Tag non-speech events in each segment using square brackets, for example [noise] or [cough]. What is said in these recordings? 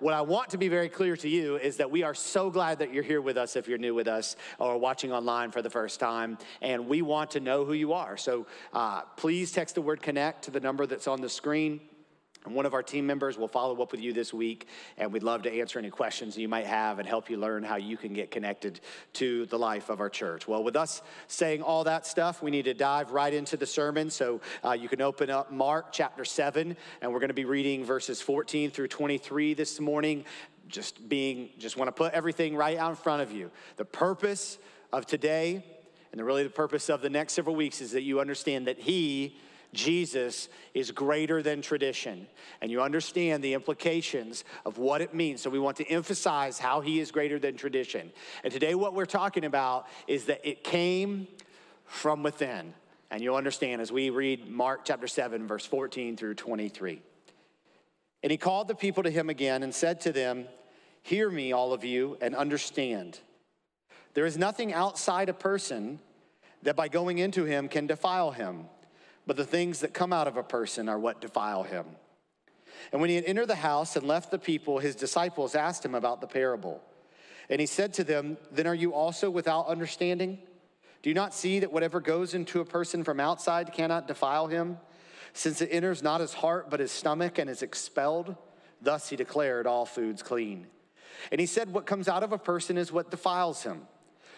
what I want to be very clear to you is that we are so glad that you're here with us if you're new with us or watching online for the first time, and we want to know who you are. So uh, please text the word connect to the number that's on the screen. And one of our team members will follow up with you this week, and we'd love to answer any questions you might have and help you learn how you can get connected to the life of our church. Well, with us saying all that stuff, we need to dive right into the sermon. So uh, you can open up Mark chapter 7, and we're going to be reading verses 14 through 23 this morning. Just being, just want to put everything right out in front of you. The purpose of today, and really the purpose of the next several weeks, is that you understand that He Jesus is greater than tradition. And you understand the implications of what it means. So we want to emphasize how he is greater than tradition. And today, what we're talking about is that it came from within. And you'll understand as we read Mark chapter 7, verse 14 through 23. And he called the people to him again and said to them, Hear me, all of you, and understand. There is nothing outside a person that by going into him can defile him but the things that come out of a person are what defile him. And when he had entered the house and left the people, his disciples asked him about the parable. And he said to them, Then are you also without understanding? Do you not see that whatever goes into a person from outside cannot defile him, since it enters not his heart but his stomach and is expelled? Thus he declared all foods clean. And he said, What comes out of a person is what defiles him.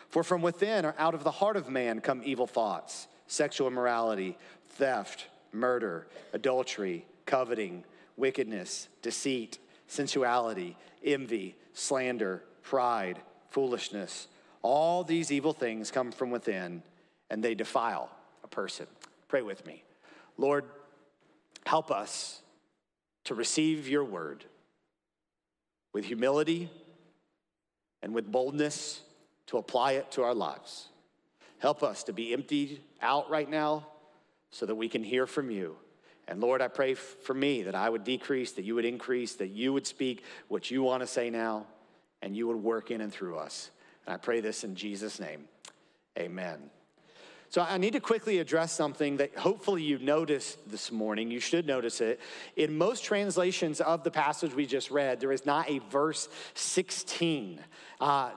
For from within or out of the heart of man come evil thoughts, sexual immorality theft, murder, adultery, coveting, wickedness, deceit, sensuality, envy, slander, pride, foolishness. All these evil things come from within and they defile a person. Pray with me. Lord, help us to receive your word with humility and with boldness to apply it to our lives. Help us to be emptied out right now so that we can hear from you. And Lord, I pray for me that I would decrease, that you would increase, that you would speak what you want to say now, and you would work in and through us. And I pray this in Jesus' name. Amen. So I need to quickly address something that hopefully you noticed this morning. You should notice it. In most translations of the passage we just read, there is not a verse 16. Uh,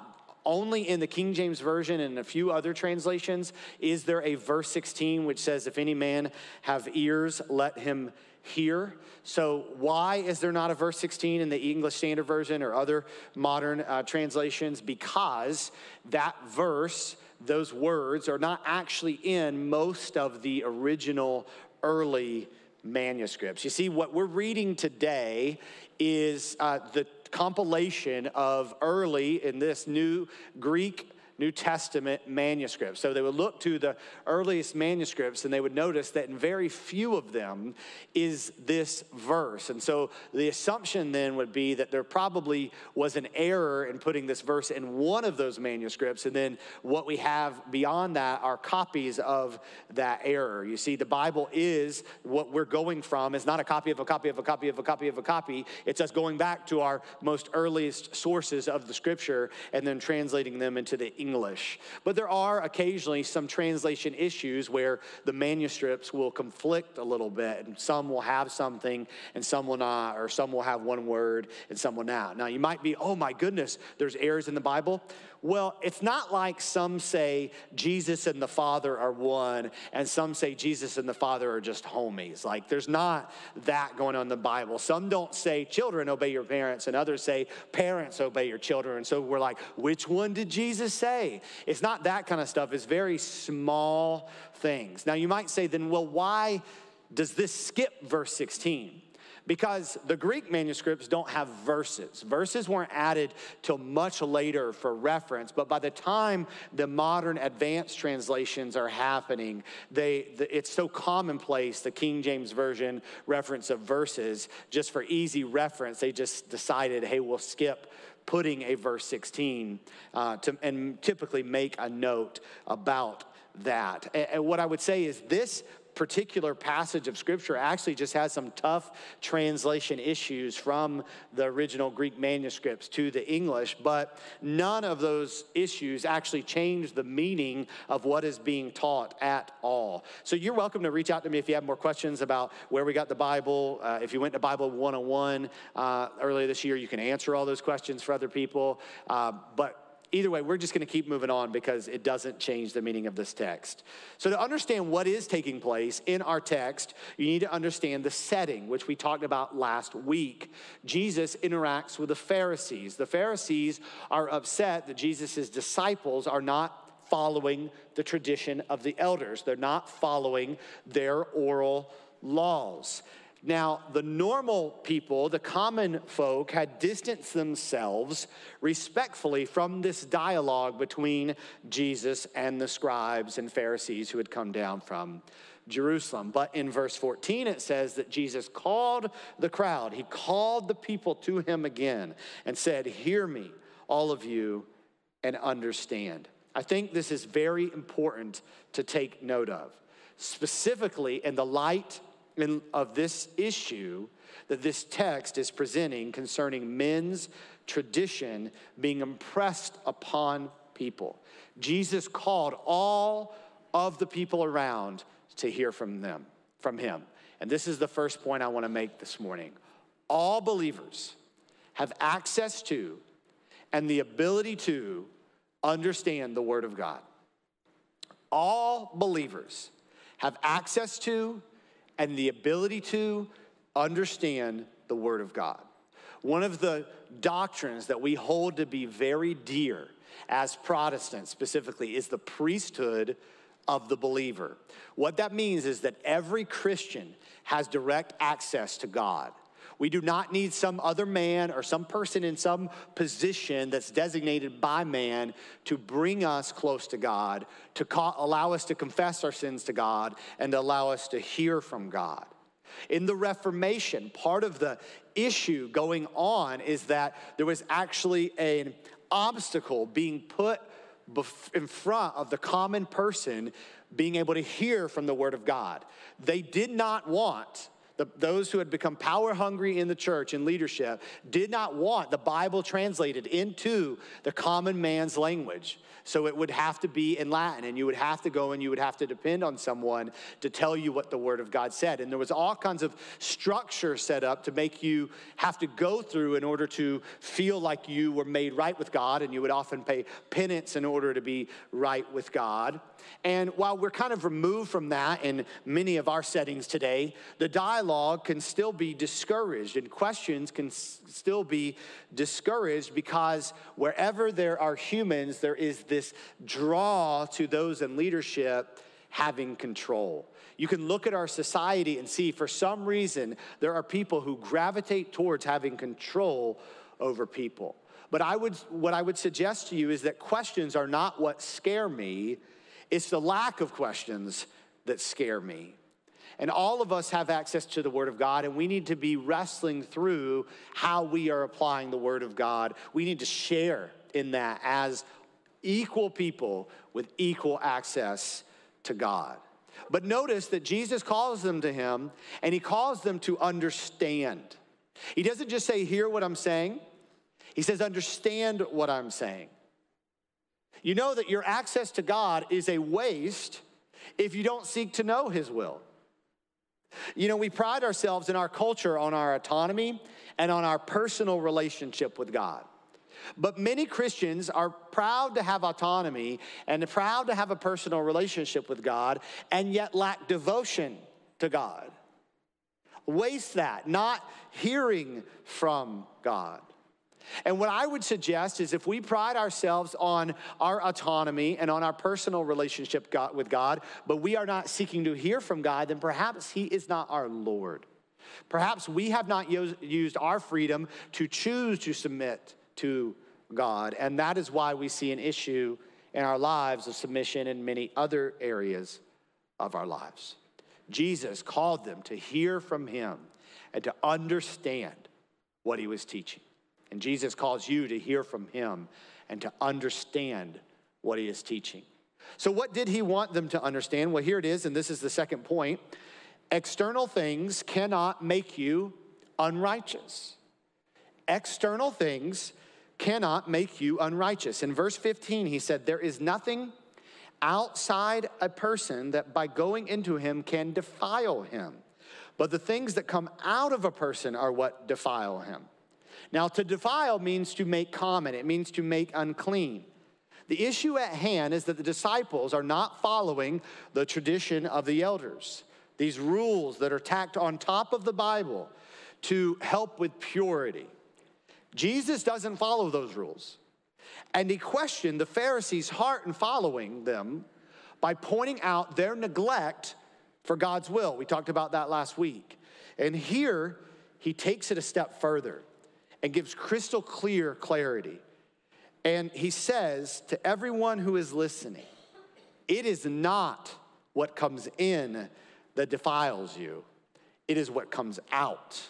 only in the King James Version and a few other translations is there a verse 16 which says, If any man have ears, let him hear. So, why is there not a verse 16 in the English Standard Version or other modern uh, translations? Because that verse, those words, are not actually in most of the original early manuscripts. You see, what we're reading today is uh, the compilation of early in this new Greek New Testament manuscripts. So they would look to the earliest manuscripts and they would notice that in very few of them is this verse. And so the assumption then would be that there probably was an error in putting this verse in one of those manuscripts. And then what we have beyond that are copies of that error. You see, the Bible is what we're going from, is not a copy of a copy of a copy of a copy of a copy. It's us going back to our most earliest sources of the scripture and then translating them into the English. But there are occasionally some translation issues where the manuscripts will conflict a little bit, and some will have something and some will not, or some will have one word and some will not. Now, you might be, oh my goodness, there's errors in the Bible. Well, it's not like some say Jesus and the Father are one, and some say Jesus and the Father are just homies. Like, there's not that going on in the Bible. Some don't say children obey your parents, and others say parents obey your children. And so we're like, which one did Jesus say? It's not that kind of stuff, it's very small things. Now, you might say, then, well, why does this skip verse 16? Because the Greek manuscripts don't have verses. Verses weren't added till much later for reference, but by the time the modern advanced translations are happening, they, the, it's so commonplace, the King James Version reference of verses, just for easy reference, they just decided, hey, we'll skip putting a verse 16 uh, to, and typically make a note about that. And, and what I would say is this particular passage of scripture actually just has some tough translation issues from the original Greek manuscripts to the English, but none of those issues actually change the meaning of what is being taught at all. So you're welcome to reach out to me if you have more questions about where we got the Bible. Uh, if you went to Bible 101 uh, earlier this year, you can answer all those questions for other people. Uh, but either way, we're just going to keep moving on because it doesn't change the meaning of this text. So, to understand what is taking place in our text, you need to understand the setting, which we talked about last week. Jesus interacts with the Pharisees. The Pharisees are upset that Jesus' disciples are not following the tradition of the elders, they're not following their oral laws. Now, the normal people, the common folk, had distanced themselves respectfully from this dialogue between Jesus and the scribes and Pharisees who had come down from Jerusalem. But in verse 14, it says that Jesus called the crowd, he called the people to him again and said, Hear me, all of you, and understand. I think this is very important to take note of, specifically in the light in, of this issue that this text is presenting concerning men's tradition being impressed upon people. Jesus called all of the people around to hear from them, from him. And this is the first point I want to make this morning. All believers have access to and the ability to understand the Word of God. All believers have access to and the ability to understand the Word of God. One of the doctrines that we hold to be very dear as Protestants specifically is the priesthood of the believer. What that means is that every Christian has direct access to God. We do not need some other man or some person in some position that's designated by man to bring us close to God, to allow us to confess our sins to God, and to allow us to hear from God. In the Reformation, part of the issue going on is that there was actually an obstacle being put in front of the common person being able to hear from the Word of God. They did not want the, those who had become power hungry in the church and leadership did not want the Bible translated into the common man's language. So it would have to be in Latin, and you would have to go and you would have to depend on someone to tell you what the Word of God said. And there was all kinds of structure set up to make you have to go through in order to feel like you were made right with God, and you would often pay penance in order to be right with God. And while we're kind of removed from that in many of our settings today, the dialogue can still be discouraged, and questions can s- still be discouraged because wherever there are humans, there is this draw to those in leadership having control. You can look at our society and see for some reason there are people who gravitate towards having control over people. But I would, what I would suggest to you is that questions are not what scare me, it's the lack of questions that scare me. And all of us have access to the Word of God, and we need to be wrestling through how we are applying the Word of God. We need to share in that as equal people with equal access to God. But notice that Jesus calls them to him and he calls them to understand. He doesn't just say, Hear what I'm saying, he says, Understand what I'm saying. You know that your access to God is a waste if you don't seek to know his will. You know, we pride ourselves in our culture on our autonomy and on our personal relationship with God. But many Christians are proud to have autonomy and proud to have a personal relationship with God and yet lack devotion to God. Waste that, not hearing from God. And what I would suggest is if we pride ourselves on our autonomy and on our personal relationship with God, but we are not seeking to hear from God, then perhaps He is not our Lord. Perhaps we have not used our freedom to choose to submit to God. And that is why we see an issue in our lives of submission in many other areas of our lives. Jesus called them to hear from him and to understand what he was teaching. And Jesus calls you to hear from him and to understand what he is teaching. So, what did he want them to understand? Well, here it is, and this is the second point. External things cannot make you unrighteous. External things cannot make you unrighteous. In verse 15, he said, There is nothing outside a person that by going into him can defile him. But the things that come out of a person are what defile him. Now, to defile means to make common, it means to make unclean. The issue at hand is that the disciples are not following the tradition of the elders, these rules that are tacked on top of the Bible to help with purity. Jesus doesn't follow those rules. And he questioned the Pharisees' heart in following them by pointing out their neglect for God's will. We talked about that last week. And here, he takes it a step further and gives crystal clear clarity. And he says to everyone who is listening, it is not what comes in that defiles you, it is what comes out.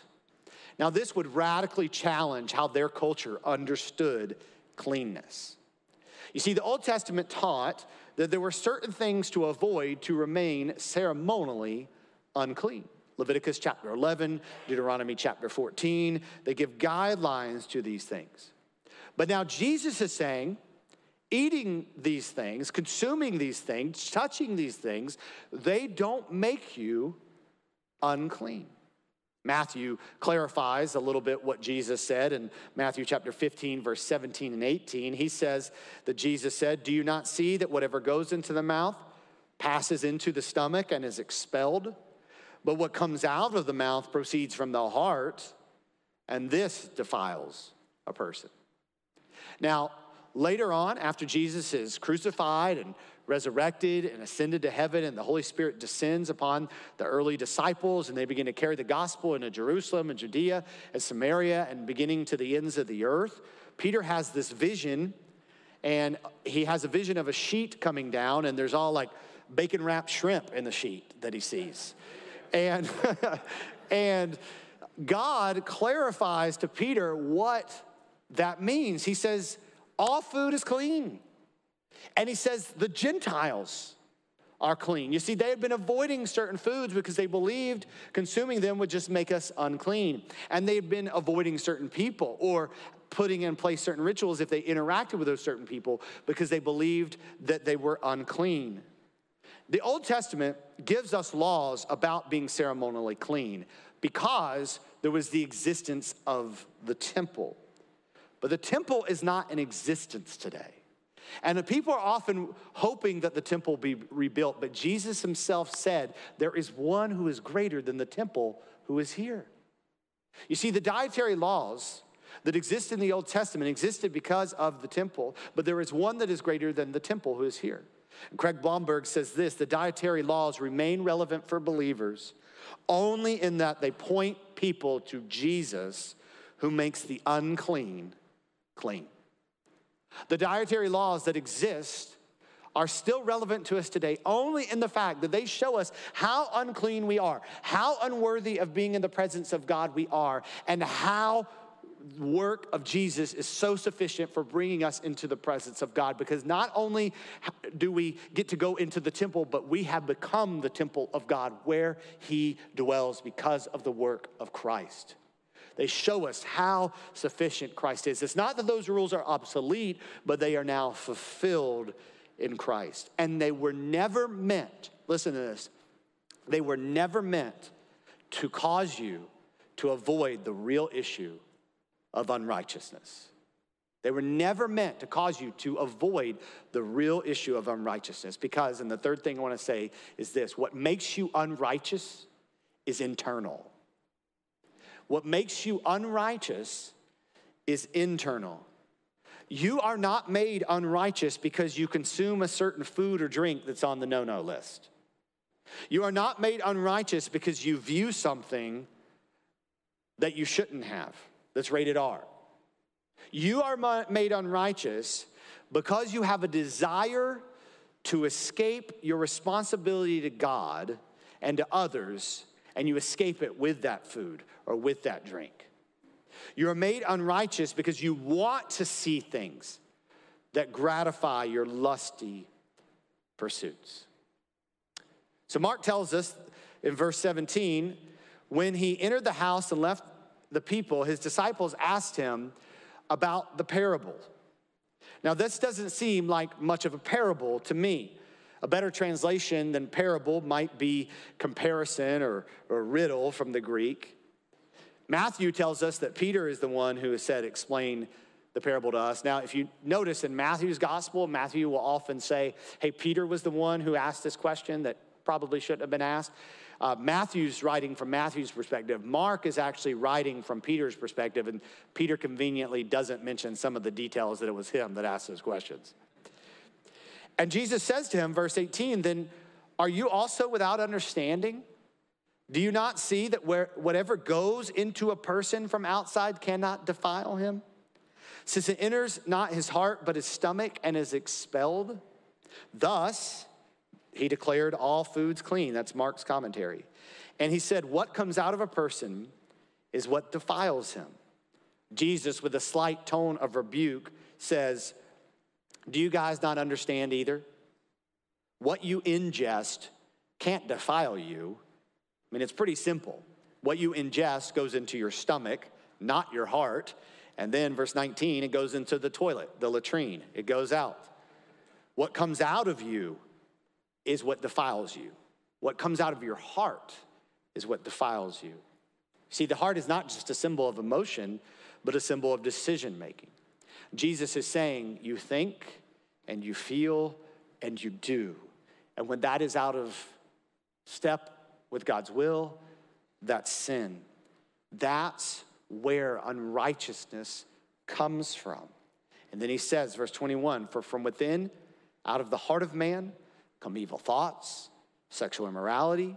Now, this would radically challenge how their culture understood cleanness. You see, the Old Testament taught that there were certain things to avoid to remain ceremonially unclean. Leviticus chapter 11, Deuteronomy chapter 14, they give guidelines to these things. But now Jesus is saying, eating these things, consuming these things, touching these things, they don't make you unclean. Matthew clarifies a little bit what Jesus said in Matthew chapter 15, verse 17 and 18. He says that Jesus said, Do you not see that whatever goes into the mouth passes into the stomach and is expelled? But what comes out of the mouth proceeds from the heart, and this defiles a person. Now, later on, after Jesus is crucified and resurrected and ascended to heaven, and the Holy Spirit descends upon the early disciples, and they begin to carry the gospel into Jerusalem and Judea and Samaria and beginning to the ends of the earth. Peter has this vision, and he has a vision of a sheet coming down, and there's all like bacon wrapped shrimp in the sheet that he sees. And, [laughs] and God clarifies to Peter what that means. He says, All food is clean. And he says, The Gentiles are clean. You see, they had been avoiding certain foods because they believed consuming them would just make us unclean. And they had been avoiding certain people or putting in place certain rituals if they interacted with those certain people because they believed that they were unclean. The Old Testament gives us laws about being ceremonially clean because there was the existence of the temple. But the temple is not in existence today. And the people are often hoping that the temple be rebuilt, but Jesus himself said, There is one who is greater than the temple who is here. You see, the dietary laws that exist in the Old Testament existed because of the temple, but there is one that is greater than the temple who is here. And Craig Blomberg says this the dietary laws remain relevant for believers only in that they point people to Jesus who makes the unclean clean. The dietary laws that exist are still relevant to us today only in the fact that they show us how unclean we are, how unworthy of being in the presence of God we are, and how work of Jesus is so sufficient for bringing us into the presence of God because not only do we get to go into the temple, but we have become the temple of God where He dwells because of the work of Christ. They show us how sufficient Christ is. It's not that those rules are obsolete, but they are now fulfilled in Christ. And they were never meant, listen to this, they were never meant to cause you to avoid the real issue of unrighteousness. They were never meant to cause you to avoid the real issue of unrighteousness. Because, and the third thing I want to say is this what makes you unrighteous is internal. What makes you unrighteous is internal. You are not made unrighteous because you consume a certain food or drink that's on the no no list. You are not made unrighteous because you view something that you shouldn't have, that's rated R. You are made unrighteous because you have a desire to escape your responsibility to God and to others and you escape it with that food or with that drink. You are made unrighteous because you want to see things that gratify your lusty pursuits. So Mark tells us in verse 17 when he entered the house and left the people, his disciples asked him about the parable. Now, this doesn't seem like much of a parable to me. A better translation than parable might be comparison or, or riddle from the Greek. Matthew tells us that Peter is the one who has said, explain the parable to us. Now, if you notice in Matthew's gospel, Matthew will often say, hey, Peter was the one who asked this question that probably shouldn't have been asked. Uh, Matthew's writing from Matthew's perspective. Mark is actually writing from Peter's perspective, and Peter conveniently doesn't mention some of the details that it was him that asked those questions. And Jesus says to him, verse 18, then are you also without understanding? Do you not see that where, whatever goes into a person from outside cannot defile him? Since it enters not his heart, but his stomach and is expelled. Thus, he declared all foods clean. That's Mark's commentary. And he said, What comes out of a person is what defiles him. Jesus, with a slight tone of rebuke, says, Do you guys not understand either? What you ingest can't defile you. I mean, it's pretty simple. What you ingest goes into your stomach, not your heart. And then, verse 19, it goes into the toilet, the latrine. It goes out. What comes out of you is what defiles you. What comes out of your heart is what defiles you. See, the heart is not just a symbol of emotion, but a symbol of decision making. Jesus is saying, You think and you feel and you do. And when that is out of step with God's will, that's sin. That's where unrighteousness comes from. And then he says, verse 21 For from within, out of the heart of man, come evil thoughts, sexual immorality,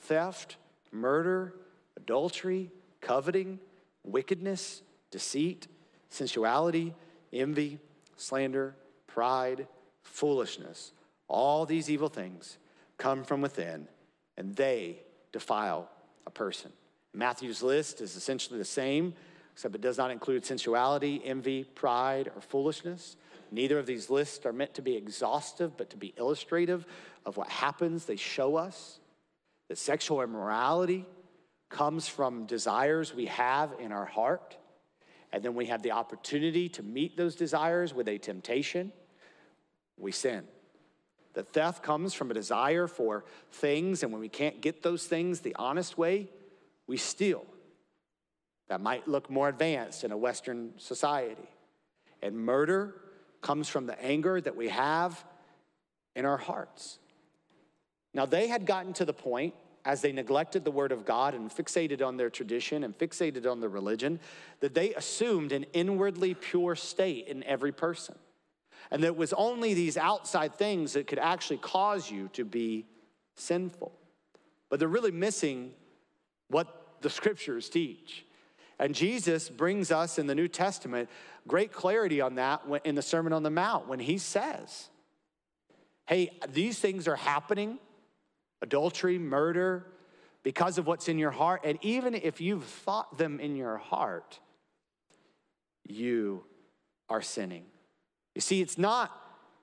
theft, murder, adultery, coveting, wickedness, deceit, sensuality, envy, slander, pride, foolishness. All these evil things come from within and they defile a person. Matthew's list is essentially the same, except it does not include sensuality, envy, pride, or foolishness. Neither of these lists are meant to be exhaustive, but to be illustrative of what happens. They show us that sexual immorality comes from desires we have in our heart. And then we have the opportunity to meet those desires with a temptation. We sin. The theft comes from a desire for things, and when we can't get those things the honest way, we steal. That might look more advanced in a Western society. And murder comes from the anger that we have in our hearts. Now, they had gotten to the point as they neglected the word of God and fixated on their tradition and fixated on their religion that they assumed an inwardly pure state in every person. And that it was only these outside things that could actually cause you to be sinful. But they're really missing what the scriptures teach. And Jesus brings us in the New Testament great clarity on that in the Sermon on the Mount when he says, Hey, these things are happening adultery, murder, because of what's in your heart. And even if you've thought them in your heart, you are sinning. You see, it's not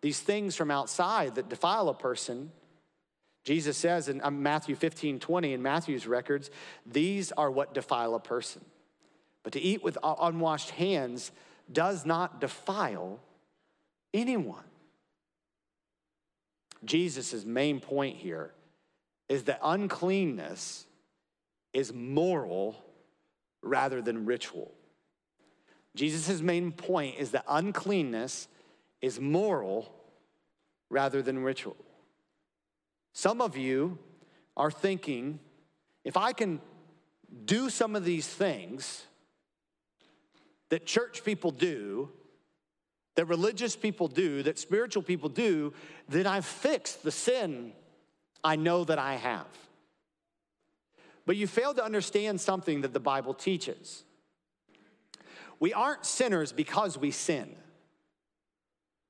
these things from outside that defile a person. Jesus says in um, Matthew 15 20, in Matthew's records, these are what defile a person. But to eat with uh, unwashed hands does not defile anyone. Jesus' main point here is that uncleanness is moral rather than ritual. Jesus' main point is that uncleanness is moral rather than ritual. Some of you are thinking if I can do some of these things, that church people do, that religious people do, that spiritual people do, then I've fixed the sin I know that I have. But you fail to understand something that the Bible teaches. We aren't sinners because we sin.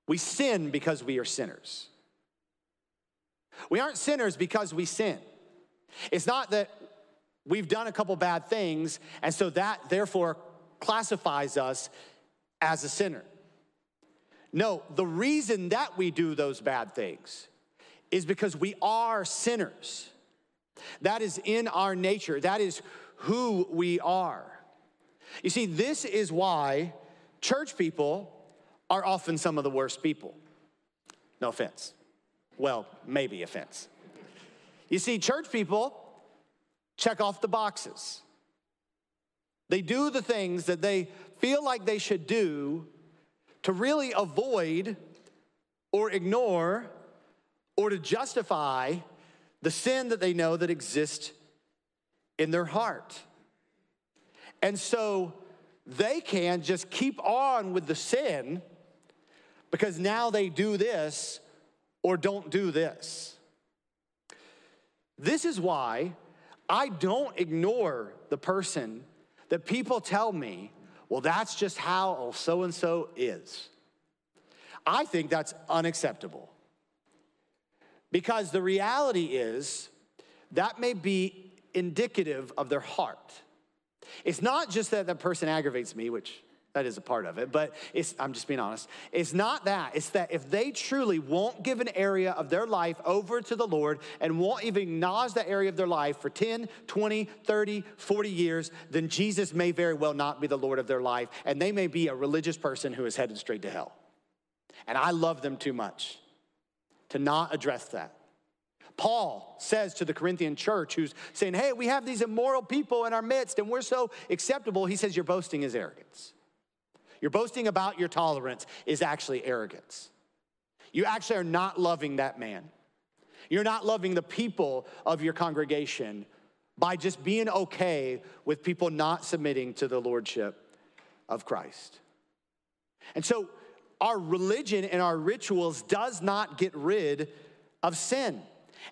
We sin because we are sinners. We aren't sinners because we sin. It's not that we've done a couple bad things, and so that therefore classifies us as a sinner. No, the reason that we do those bad things is because we are sinners. That is in our nature, that is who we are. You see, this is why church people are often some of the worst people. No offense. Well, maybe offense. You see, church people check off the boxes. They do the things that they feel like they should do to really avoid or ignore or to justify the sin that they know that exists in their heart. And so they can just keep on with the sin because now they do this or don't do this. This is why I don't ignore the person that people tell me, well, that's just how so and so is. I think that's unacceptable. Because the reality is that may be indicative of their heart. It's not just that that person aggravates me, which that is a part of it, but I'm just being honest. It's not that. It's that if they truly won't give an area of their life over to the Lord and won't even acknowledge that area of their life for 10, 20, 30, 40 years, then Jesus may very well not be the Lord of their life, and they may be a religious person who is headed straight to hell. And I love them too much to not address that. Paul says to the Corinthian church, who's saying, Hey, we have these immoral people in our midst and we're so acceptable. He says, Your boasting is arrogance. Your boasting about your tolerance is actually arrogance. You actually are not loving that man. You're not loving the people of your congregation by just being okay with people not submitting to the lordship of Christ. And so, our religion and our rituals does not get rid of sin.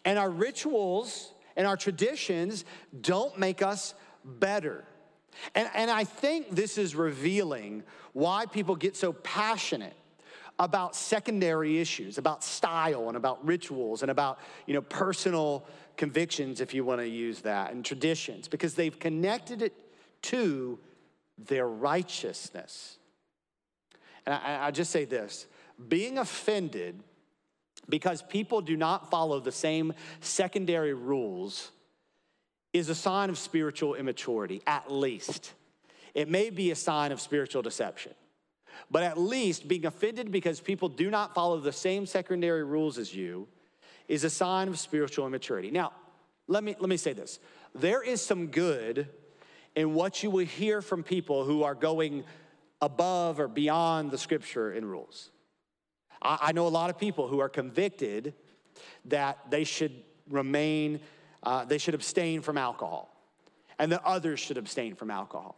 And our rituals and our traditions don't make us better. And, and I think this is revealing why people get so passionate about secondary issues, about style and about rituals and about, you know, personal convictions, if you want to use that, and traditions, because they've connected it to their righteousness. And I, I just say this being offended because people do not follow the same secondary rules is a sign of spiritual immaturity, at least. It may be a sign of spiritual deception. But at least being offended because people do not follow the same secondary rules as you is a sign of spiritual immaturity. Now, let me, let me say this there is some good in what you will hear from people who are going above or beyond the scripture and rules. I, I know a lot of people who are convicted that they should remain, uh, they should abstain from alcohol, and that others should abstain from alcohol.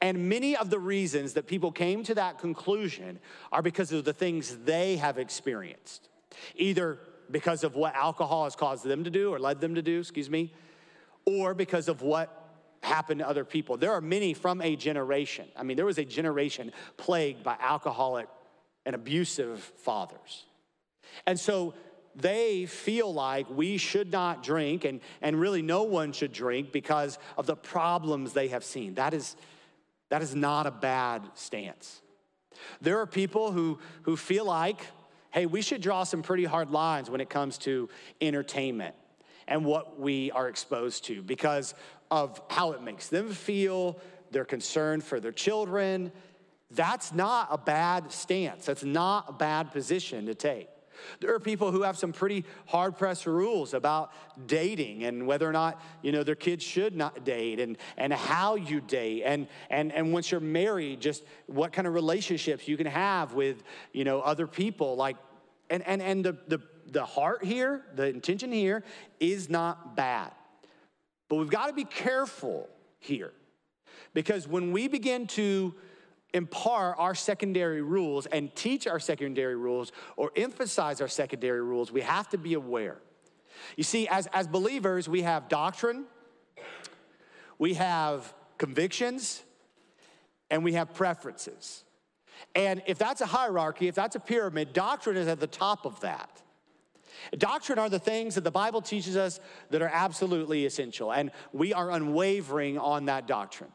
And many of the reasons that people came to that conclusion are because of the things they have experienced, either because of what alcohol has caused them to do or led them to do, excuse me, or because of what happened to other people. There are many from a generation. I mean, there was a generation plagued by alcoholic and abusive fathers. And so they feel like we should not drink, and, and really no one should drink because of the problems they have seen. That is, that is not a bad stance. There are people who, who feel like, hey, we should draw some pretty hard lines when it comes to entertainment and what we are exposed to because of how it makes them feel, their concern for their children. That's not a bad stance. That's not a bad position to take. There are people who have some pretty hard pressed rules about dating and whether or not, you know, their kids should not date and, and how you date. And, and, and once you're married, just what kind of relationships you can have with, you know, other people. Like, and, and, and the, the, the heart here, the intention here is not bad. But we've got to be careful here because when we begin to impart our secondary rules and teach our secondary rules or emphasize our secondary rules, we have to be aware. You see, as, as believers, we have doctrine, we have convictions, and we have preferences. And if that's a hierarchy, if that's a pyramid, doctrine is at the top of that. Doctrine are the things that the Bible teaches us that are absolutely essential, and we are unwavering on that doctrine.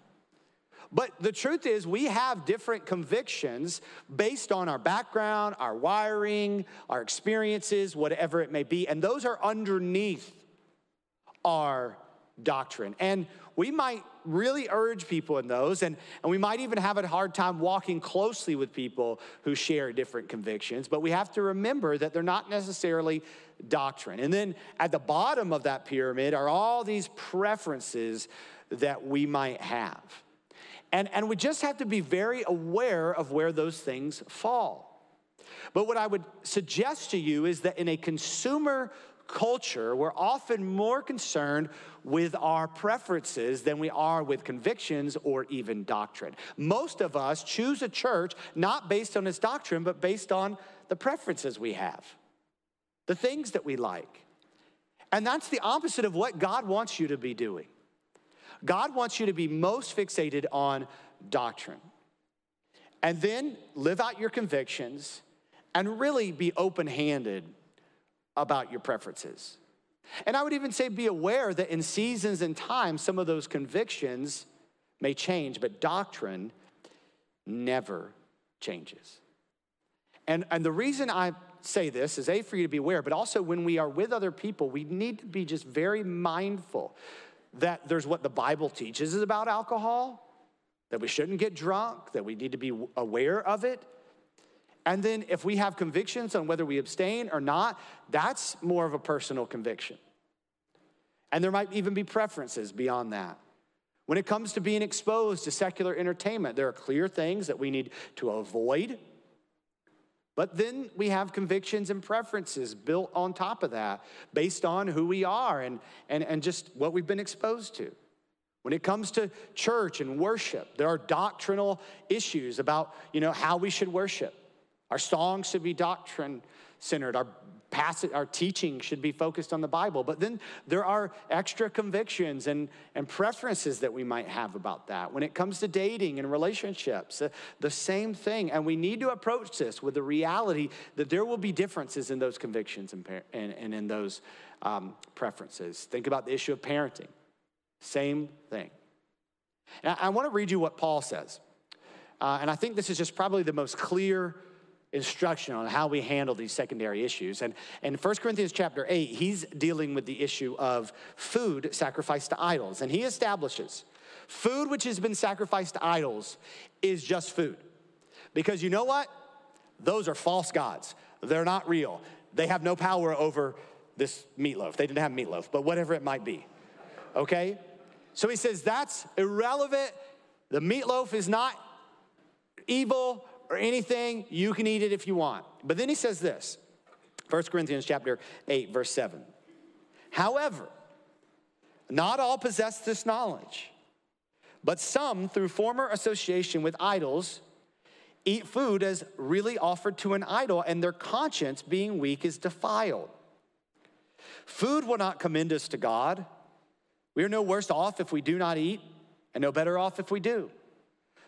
But the truth is, we have different convictions based on our background, our wiring, our experiences, whatever it may be. And those are underneath our doctrine. And we might really urge people in those, and, and we might even have a hard time walking closely with people who share different convictions, but we have to remember that they're not necessarily doctrine. And then at the bottom of that pyramid are all these preferences that we might have. And, and we just have to be very aware of where those things fall. But what I would suggest to you is that in a consumer culture, we're often more concerned with our preferences than we are with convictions or even doctrine. Most of us choose a church not based on its doctrine, but based on the preferences we have, the things that we like. And that's the opposite of what God wants you to be doing. God wants you to be most fixated on doctrine. And then live out your convictions and really be open handed about your preferences. And I would even say be aware that in seasons and times, some of those convictions may change, but doctrine never changes. And, and the reason I say this is A, for you to be aware, but also when we are with other people, we need to be just very mindful that there's what the Bible teaches is about alcohol, that we shouldn't get drunk, that we need to be aware of it. And then if we have convictions on whether we abstain or not, that's more of a personal conviction. And there might even be preferences beyond that. When it comes to being exposed to secular entertainment, there are clear things that we need to avoid but then we have convictions and preferences built on top of that based on who we are and, and, and just what we've been exposed to. When it comes to church and worship, there are doctrinal issues about you know, how we should worship. Our songs should be doctrine centered, our passage, our teaching should be focused on the Bible. But then there are extra convictions and, and preferences that we might have about that. When it comes to dating and relationships, uh, the same thing. And we need to approach this with the reality that there will be differences in those convictions and, and, and in those um, preferences. Think about the issue of parenting. Same thing. I, I want to read you what Paul says. Uh, and I think this is just probably the most clear instruction on how we handle these secondary issues. And in 1 Corinthians chapter 8, he's dealing with the issue of food sacrificed to idols. And he establishes food which has been sacrificed to idols is just food. Because you know what? Those are false gods. They're not real. They have no power over this meatloaf. They didn't have meatloaf, but whatever it might be. Okay? So he says that's irrelevant. The meatloaf is not evil or anything, you can eat it if you want. But then he says this 1 Corinthians chapter 8, verse 7. However, not all possess this knowledge, but some, through former association with idols, eat food as really offered to an idol, and their conscience, being weak, is defiled. Food will not commend us to God. We are no worse off if we do not eat, and no better off if we do.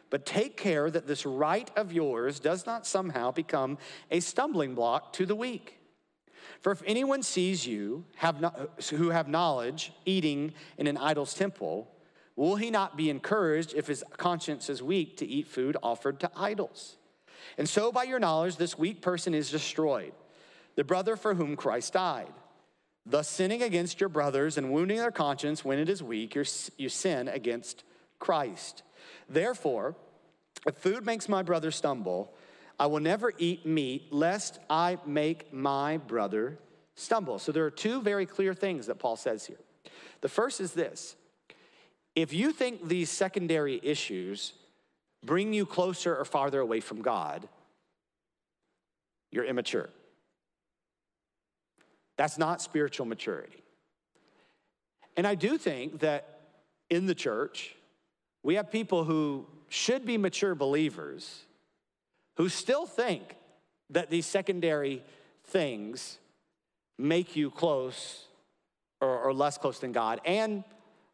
But take care that this right of yours does not somehow become a stumbling block to the weak. For if anyone sees you have not, who have knowledge eating in an idol's temple, will he not be encouraged if his conscience is weak to eat food offered to idols? And so, by your knowledge, this weak person is destroyed, the brother for whom Christ died. Thus, sinning against your brothers and wounding their conscience when it is weak, you sin against Christ. Therefore, if food makes my brother stumble, I will never eat meat lest I make my brother stumble. So there are two very clear things that Paul says here. The first is this if you think these secondary issues bring you closer or farther away from God, you're immature. That's not spiritual maturity. And I do think that in the church, we have people who should be mature believers who still think that these secondary things make you close or, or, less close than God and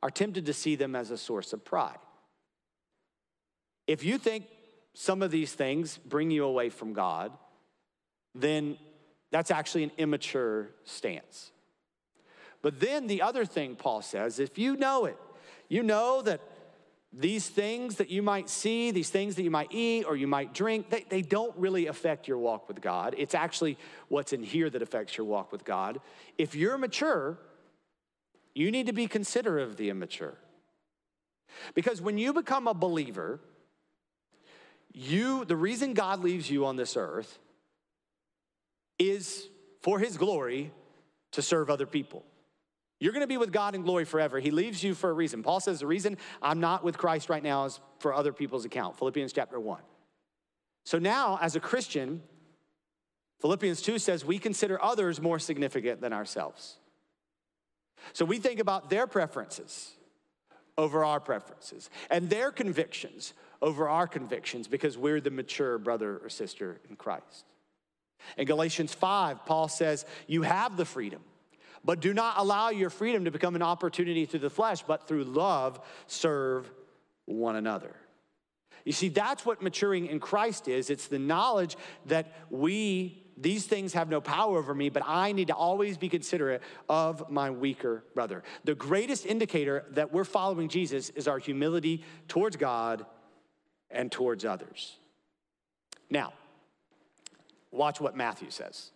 are tempted to see them as a source of pride. If you think some of these things bring you away from God, then that's actually an immature stance. But then the other thing Paul says if you know it, you know that these things that you might see, these things that you might eat or you might drink, they, they don't really affect your walk with God. It's actually what's in here that affects your walk with God. If you're mature, you need to be considerate of the immature. Because when you become a believer, you the reason God leaves you on this earth is for his glory to serve other people. You're going to be with God in glory forever. He leaves you for a reason. Paul says the reason I'm not with Christ right now is for other people's account. Philippians chapter 1. So now, as a Christian, Philippians 2 says we consider others more significant than ourselves. So we think about their preferences over our preferences and their convictions over our convictions because we're the mature brother or sister in Christ. In Galatians 5, Paul says, You have the freedom but do not allow your freedom to become an opportunity through the flesh, but through love serve one another. You see, that's what maturing in Christ is. It's the knowledge that we, these things have no power over me, but I need to always be considerate of my weaker brother. The greatest indicator that we're following Jesus is our humility towards God and towards others. Now, watch what Matthew says.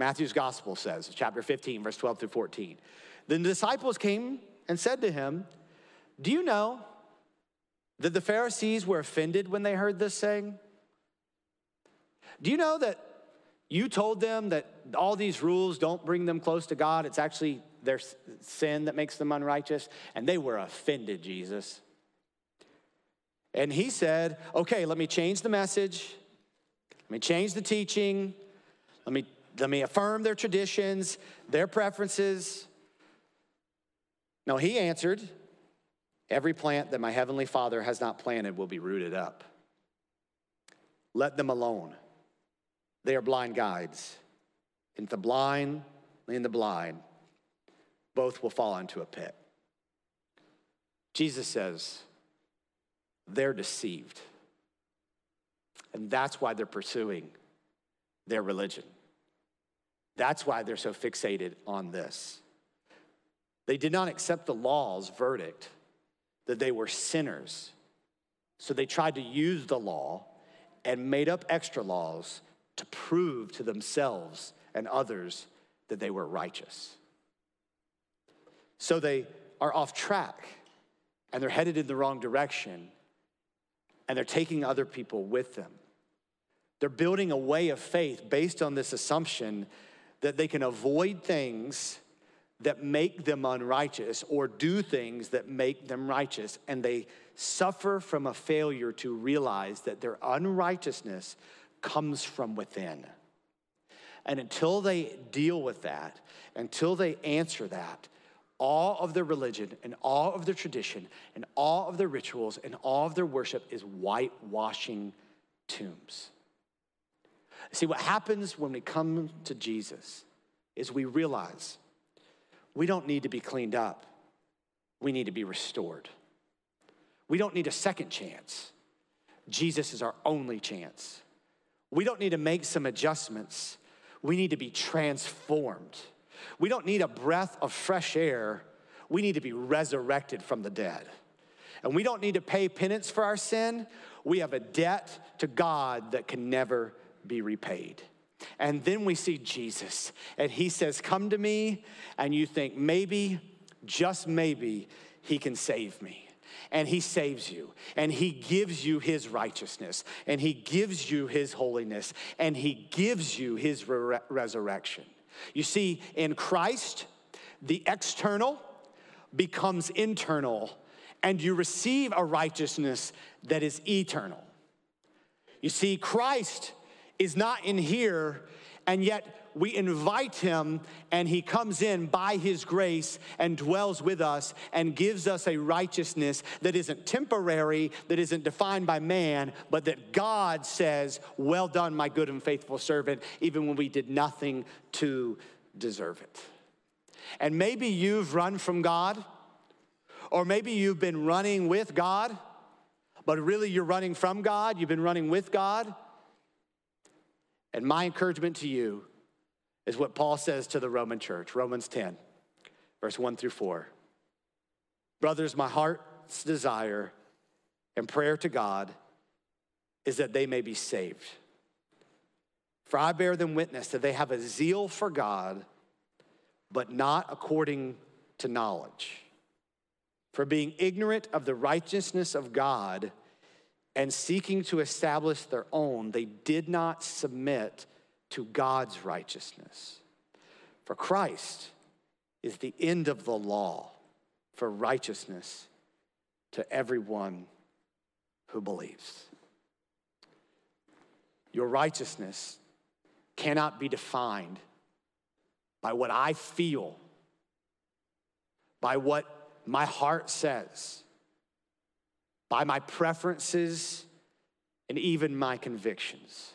Matthew's gospel says, chapter 15, verse 12 through 14. Then the disciples came and said to him, Do you know that the Pharisees were offended when they heard this saying? Do you know that you told them that all these rules don't bring them close to God? It's actually their sin that makes them unrighteous. And they were offended, Jesus. And he said, Okay, let me change the message. Let me change the teaching. Let me let me affirm their traditions, their preferences. No, he answered, Every plant that my heavenly Father has not planted will be rooted up. Let them alone. They are blind guides. And the blind and the blind both will fall into a pit. Jesus says, they're deceived. And that's why they're pursuing their religion. That's why they're so fixated on this. They did not accept the law's verdict that they were sinners. So they tried to use the law and made up extra laws to prove to themselves and others that they were righteous. So they are off track and they're headed in the wrong direction and they're taking other people with them. They're building a way of faith based on this assumption that they can avoid things that make them unrighteous or do things that make them righteous. And they suffer from a failure to realize that their unrighteousness comes from within. And until they deal with that, until they answer that, all of their religion and all of their tradition and all of their rituals and all of their worship is whitewashing tombs. See, what happens when we come to Jesus is we realize we don't need to be cleaned up, we need to be restored. We don't need a second chance. Jesus is our only chance. We don't need to make some adjustments. We need to be transformed. We don't need a breath of fresh air. We need to be resurrected from the dead. And we don't need to pay penance for our sin. We have a debt to God that can never be repaid. And then we see Jesus, and he says, Come to me, and you think, maybe, just maybe, he can save me. And he saves you, and he gives you his righteousness, and he gives you his holiness, and he gives you his re- resurrection. You see, in Christ, the external becomes internal, and you receive a righteousness that is eternal. You see, Christ is not in here, and yet we invite him and he comes in by his grace and dwells with us and gives us a righteousness that isn't temporary, that isn't defined by man, but that God says, Well done, my good and faithful servant, even when we did nothing to deserve it. And maybe you've run from God, or maybe you've been running with God, but really you're running from God, you've been running with God. And my encouragement to you is what Paul says to the Roman church, Romans 10, verse 1 through 4. Brothers, my heart's desire and prayer to God is that they may be saved. For I bear them witness that they have a zeal for God, but not according to knowledge. For being ignorant of the righteousness of God and seeking to establish their own, they did not submit to God's righteousness. For Christ is the end of the law for righteousness to everyone who believes. Your righteousness cannot be defined by what I feel, by what my heart says, by my preferences, and even my convictions.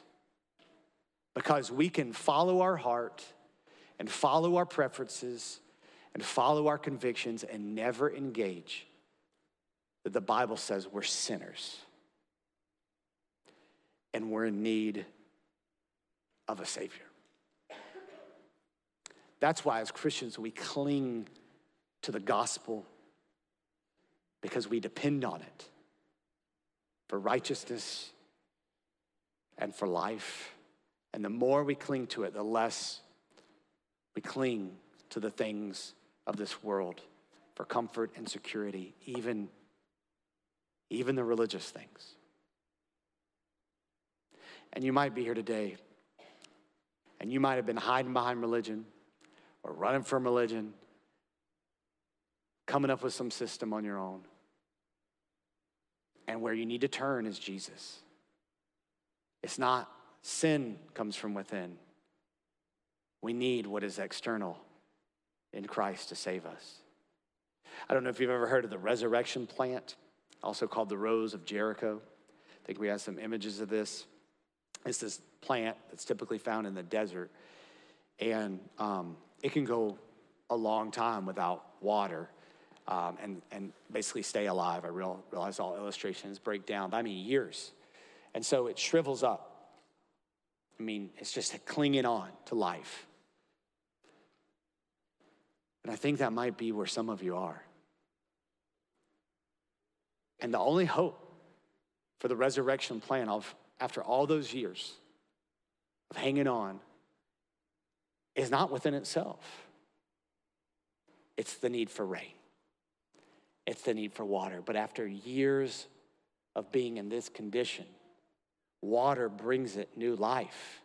Because we can follow our heart and follow our preferences and follow our convictions and never engage that the Bible says we're sinners and we're in need of a Savior. That's why, as Christians, we cling to the gospel because we depend on it for righteousness and for life. And the more we cling to it, the less we cling to the things of this world for comfort and security, even, even the religious things. And you might be here today, and you might have been hiding behind religion or running from religion, coming up with some system on your own. And where you need to turn is Jesus. It's not sin comes from within. We need what is external in Christ to save us. I don't know if you've ever heard of the resurrection plant, also called the Rose of Jericho. I think we have some images of this. It's this plant that's typically found in the desert, and um, it can go a long time without water um, and, and basically stay alive. I real, realize all illustrations break down, but I mean years. And so it shrivels up. I mean, it's just clinging on to life. And I think that might be where some of you are. And the only hope for the resurrection plan of after all those years of hanging on is not within itself. It's the need for rain. It's the need for water. But after years of being in this condition, water brings it new life.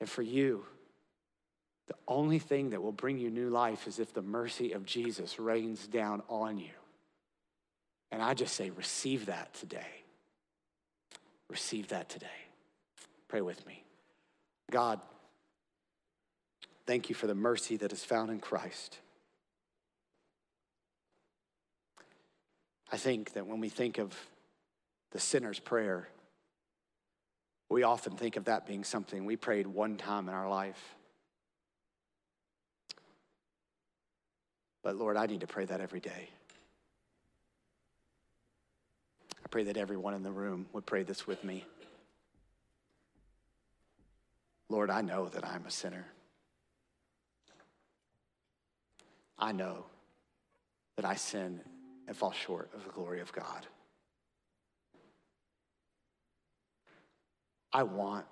And for you, the only thing that will bring you new life is if the mercy of Jesus rains down on you. And I just say, receive that today. Receive that today. Pray with me. God, thank you for the mercy that is found in Christ. I think that when we think of the sinner's prayer, we often think of that being something we prayed one time in our life. But Lord, I need to pray that every day. I pray that everyone in the room would pray this with me. Lord, I know that I'm a sinner. I know that I sin and fall short of the glory of God. I want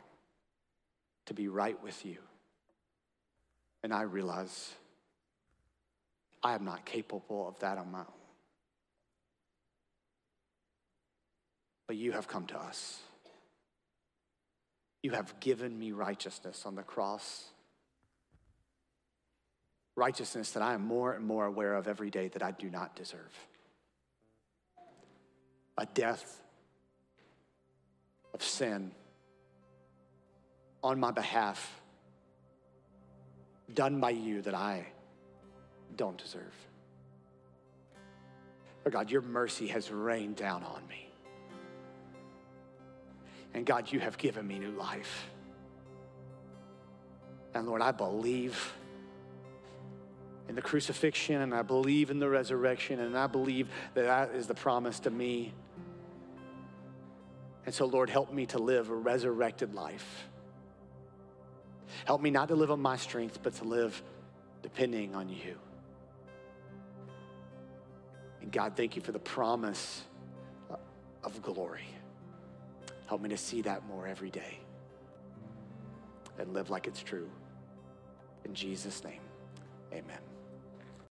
to be right with you. And I realize I am not capable of that on my own. But you have come to us. You have given me righteousness on the cross. Righteousness that I am more and more aware of every day that I do not deserve. A death of sin on my behalf, done by you that I don't deserve. But God, your mercy has rained down on me. And God, you have given me new life. And Lord, I believe in the crucifixion and I believe in the resurrection and I believe that that is the promise to me. And so, Lord, help me to live a resurrected life. Help me not to live on my strength, but to live depending on you. And God, thank you for the promise of glory. Help me to see that more every day and live like it's true. In Jesus' name, amen.